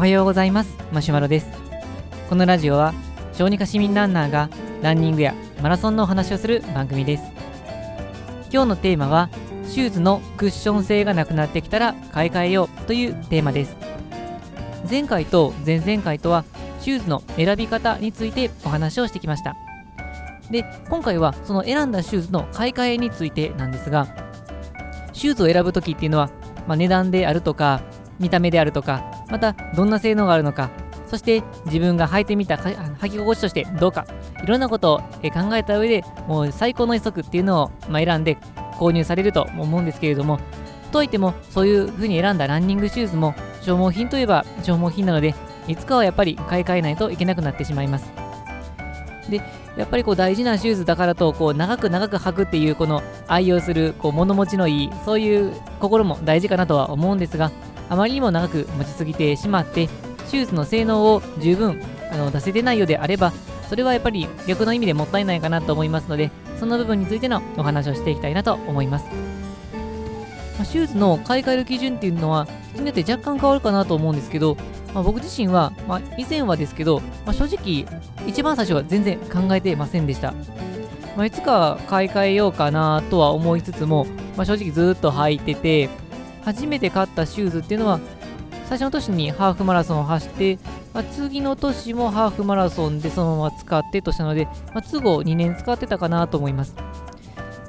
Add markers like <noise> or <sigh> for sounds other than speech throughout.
おはようございます。マシュマロです。このラジオは小児科市民ランナーがランニングやマラソンのお話をする番組です。今日のテーマはシューズのクッション性がなくなってきたら買い替えようというテーマです。前回と前々回とはシューズの選び方についてお話をしてきました。で今回はその選んだシューズの買い替えについてなんですがシューズを選ぶ時っていうのは、まあ、値段であるとか見た目であるとかまたどんな性能があるのかそして自分が履いてみた履き心地としてどうかいろんなことを考えた上でもう最高の一足っていうのを、ま、選んで購入されると思うんですけれどもといってもそういう風に選んだランニングシューズも消耗品といえば消耗品なのでいつかはやっぱり買い替えないといけなくなってしまいます。でやっぱりこう大事なシューズだからとこう長く長く履くっていうこの愛用するこう物持ちのいいそういう心も大事かなとは思うんですがあまりにも長く持ちすぎてしまってシューズの性能を十分あの出せてないようであればそれはやっぱり逆の意味でもったいないかなと思いますのでその部分についてのお話をしていきたいなと思います、まあ、シューズの買い替える基準っていうのは人によって若干変わるかなと思うんですけどまあ、僕自身は、まあ、以前はですけど、ま、正直、一番最初は全然考えてませんでした。ま、いつか買い替えようかなとは思いつつも、まあ、正直ずっと履いてて、初めて買ったシューズっていうのは、最初の年にハーフマラソンを走って、まあ、次の年もハーフマラソンでそのまま使ってとしたので、まあ、都合2年使ってたかなと思います。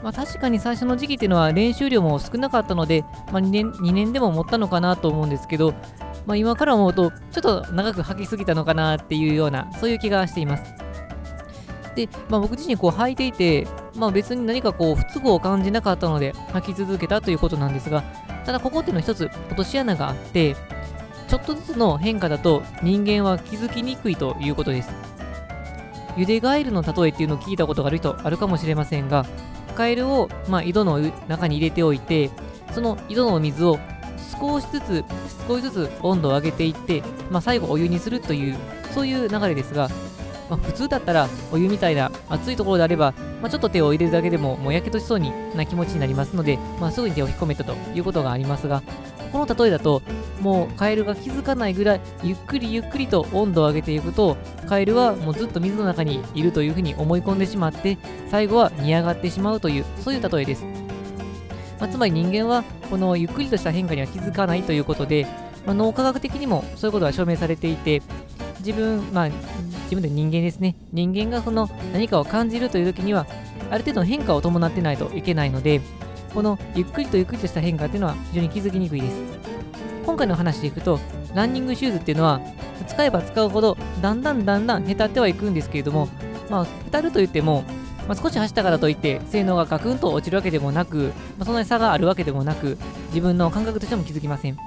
まあ、確かに最初の時期っていうのは練習量も少なかったので、まあ、2, 年2年でも持ったのかなと思うんですけど、まあ、今から思うと、ちょっと長く履きすぎたのかなっていうような、そういう気がしています。で、まあ、僕自身こう履いていて、まあ、別に何かこう不都合を感じなかったので履き続けたということなんですが、ただここっていうのは一つ落とし穴があって、ちょっとずつの変化だと人間は気づきにくいということです。ゆでガエルの例えっていうのを聞いたことがある人あるかもしれませんが、カエルを、まあ、井戸の中に入れておいて、その井戸の水を少しずつ少しずつ温度を上げていって、まあ、最後お湯にするというそういう流れですが、まあ、普通だったらお湯みたいな熱いところであれば、まあ、ちょっと手を入れるだけでももうやけどしそうにな気持ちになりますので、まあ、すぐに手を引っ込めたということがありますがこの例えだともうカエルが気づかないぐらいゆっくりゆっくりと温度を上げていくとカエルはもうずっと水の中にいるというふうに思い込んでしまって最後は煮上がってしまうというそういう例えです。まあ、つまり人間はこのゆっくりとした変化には気づかないということで、まあ、脳科学的にもそういうことが証明されていて自分、まあ、自分で人間ですね。人間がその何かを感じるという時にはある程度の変化を伴ってないといけないのでこのゆっくりとゆっくりとした変化っていうのは非常に気づきにくいです。今回の話でいくとランニングシューズっていうのは使えば使うほどだんだんだんだんへたってはいくんですけれどもまあへたると言ってもまあ、少し走ったからといって性能がガクンと落ちるわけでもなく、まあ、そんなに差があるわけでもなく自分の感覚としても気づきません。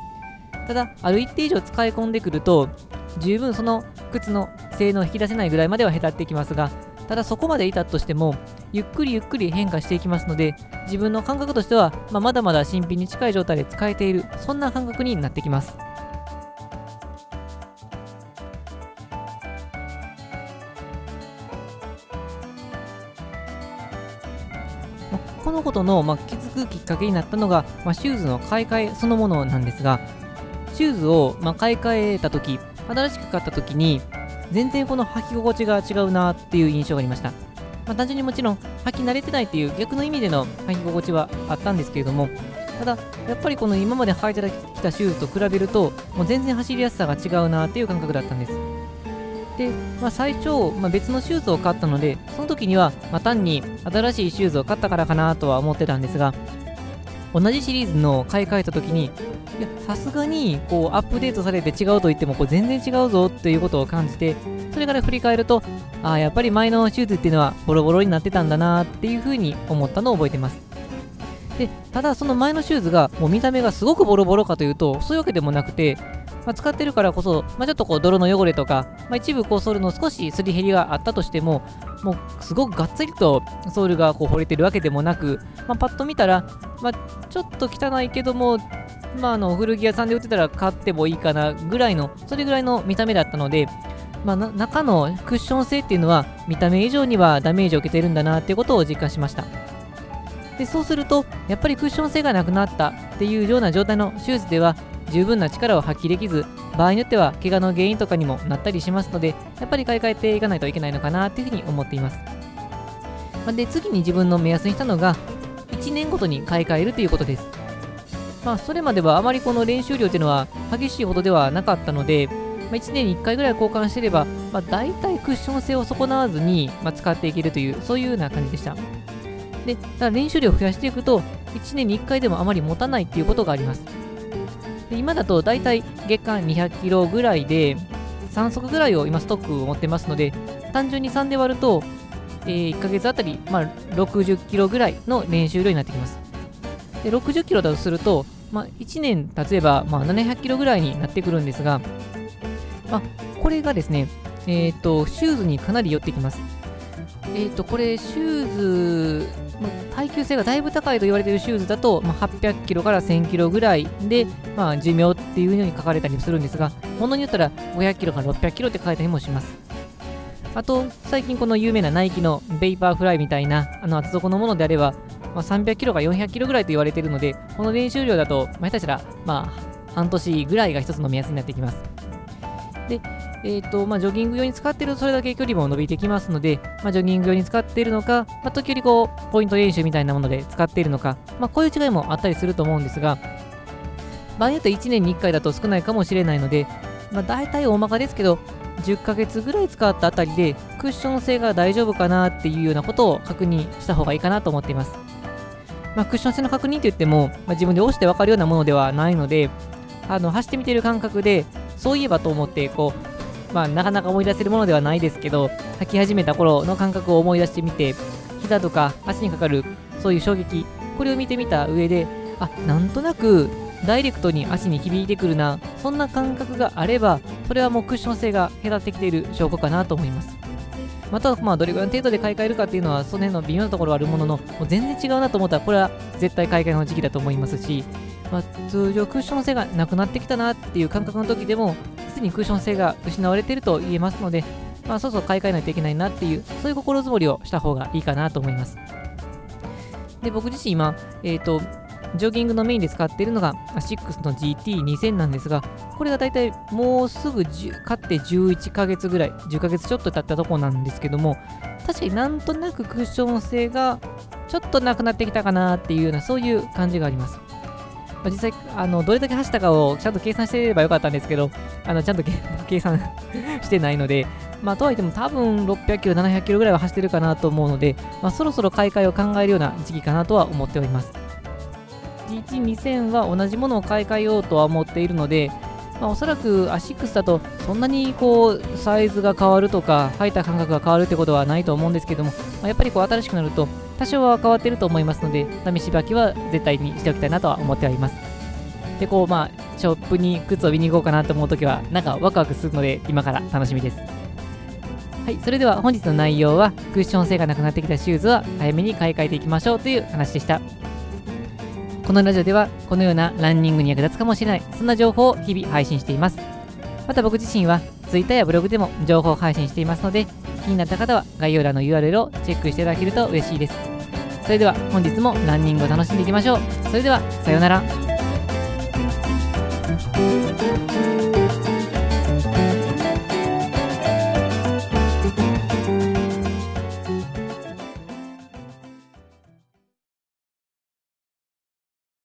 ただある一定以上使い込んでくると十分その靴の性能を引き出せないぐらいまではへたってきますがただそこまでいたとしてもゆっくりゆっくり変化していきますので自分の感覚としては、まあ、まだまだ新品に近い状態で使えているそんな感覚になってきます。このことの、まあ、気づくきっかけになったのが、まあ、シューズの買い替えそのものなんですが、シューズを、まあ、買い替えたとき、新しく買ったときに、全然この履き心地が違うなっていう印象がありました。まあ、単純にもちろん履き慣れてないっていう逆の意味での履き心地はあったんですけれども、ただ、やっぱりこの今まで履いてきたシューズと比べると、もう全然走りやすさが違うなっていう感覚だったんです。で、まあ、最初、まあ、別のシューズを買ったので、その時には、ま、単に新しいシューズを買ったからかなとは思ってたんですが、同じシリーズの買い替えた時に、さすがにこうアップデートされて違うと言ってもこう全然違うぞということを感じて、それから振り返ると、ああ、やっぱり前のシューズっていうのはボロボロになってたんだなっていうふうに思ったのを覚えてます。で、ただその前のシューズがもう見た目がすごくボロボロかというと、そういうわけでもなくて、まあ、使ってるからこそ、まあ、ちょっとこう泥の汚れとか、まあ、一部こうソールの少しすり減りがあったとしても、もうすごくがっつりとソールがこう掘れてるわけでもなく、まあ、パッと見たら、まあ、ちょっと汚いけども、まあ、あの古着屋さんで売ってたら買ってもいいかなぐらいの、それぐらいの見た目だったので、まあ、中のクッション性っていうのは見た目以上にはダメージを受けてるんだなっていうことを実感しました。でそうすると、やっぱりクッション性がなくなったっていうような状態のシューズでは、十分な力を発揮できず場合によっては怪我の原因とかにもなったりしますのでやっぱり買い替えていかないといけないのかなというふうに思っていますで次に自分の目安にしたのが1年ごとに買い替えるということですまあ、それまではあまりこの練習量というのは激しいほどではなかったので、ま、1年に1回ぐらい交換していれば、まあ、大体クッション性を損なわずに、ま、使っていけるという、そういうような感じでした。で、ただ練習量を増やしていくと、1年に1回でもあまり持たないっていうことがあります。で今だと大体月間200キロぐらいで、3足ぐらいを今ストックを持ってますので、単純に3で割ると、えー、1ヶ月あたり、まあ、60キロぐらいの練習量になってきます。で60キロだとすると、まあ、1年経てば、まあ、700キロぐらいになってくるんですが、まあ、これがですね、えっ、ー、と、シューズにかなり寄ってきます。えっ、ー、と、これ、シューズ、ま、耐久性がだいぶ高いと言われているシューズだと、まあ、800キロから1000キロぐらいで、まあ、寿命っていうように書かれたりするんですが、ものによったら500キロから600キロって書いたりもします。あと、最近この有名なナイキのベイパーフライみたいな、あの厚底のものであれば、まあ、300キロか400キロぐらいと言われているので、この練習量だと、まあ、下手したら、まあ、半年ぐらいが一つの目安になってきます。で、えーとまあ、ジョギング用に使っているとそれだけ距離も伸びてきますので、まあ、ジョギング用に使っているのか、まあ、時折こうポイント練習みたいなもので使っているのか、まあ、こういう違いもあったりすると思うんですが、場合によって1年に1回だと少ないかもしれないので、まあ、大体大まかですけど、10ヶ月ぐらい使ったあたりでクッション性が大丈夫かなっていうようなことを確認した方がいいかなと思っています。まあ、クッション性の確認と言っても、まあ、自分で押して分かるようなものではないので、あの走ってみてる感覚で、そういえばと思って、こう、まあ、なかなか思い出せるものではないですけど、履き始めた頃の感覚を思い出してみて、膝とか足にかかるそういう衝撃、これを見てみた上で、あ、なんとなくダイレクトに足に響いてくるな、そんな感覚があれば、それはもうクッション性が隔ってきている証拠かなと思います。また、まあ、どれぐらいの程度で買い替えるかっていうのは、その辺の微妙なところはあるものの、もう全然違うなと思ったら、これは絶対買い替えの時期だと思いますし、まあ、通常クッション性がなくなってきたなっていう感覚の時でも、すでにクッション性が失われていると言えますので、まあ、そろそろ買い替えないといけないなっていう、そういう心づもりをした方がいいかなと思います。で、僕自身今、えっ、ー、と、ジョギングのメインで使っているのが ASICS の GT2000 なんですが、これがだいたいもうすぐ買って11ヶ月ぐらい、10ヶ月ちょっと経ったとこなんですけども、確かになんとなくクッション性がちょっとなくなってきたかなっていうような、そういう感じがあります。まあ、実際あの、どれだけ走ったかをちゃんと計算していればよかったんですけど、あのちゃんと <laughs> 計算 <laughs> してないので、まあ、とはいっても多分600キロ、700キロぐらいは走ってるかなと思うので、まあ、そろそろ買い替えを考えるような時期かなとは思っております。GT2000 は同じものを買い替えようとは思っているので、まあ、おそらく ASICS だとそんなにこうサイズが変わるとか履いた感覚が変わるってことはないと思うんですけども、まあ、やっぱりこう新しくなると多少は変わってると思いますので試し履きは絶対にしておきたいなとは思っております。でこうまあショップに靴を見に行こうかなと思うときはなんかワクワクするので今から楽しみです。はい、それでは本日の内容はクッション性がなくなってきたシューズは早めに買い替えていきましょうという話でした。このラジオではこのようなランニングに役立つかもしれないそんな情報を日々配信しています。また僕自身は Twitter やブログでも情報を配信していますので気になった方は概要欄の URL をチェックしていただけると嬉しいです。それでは本日もランニングを楽しんでいきましょう。それではさようなら。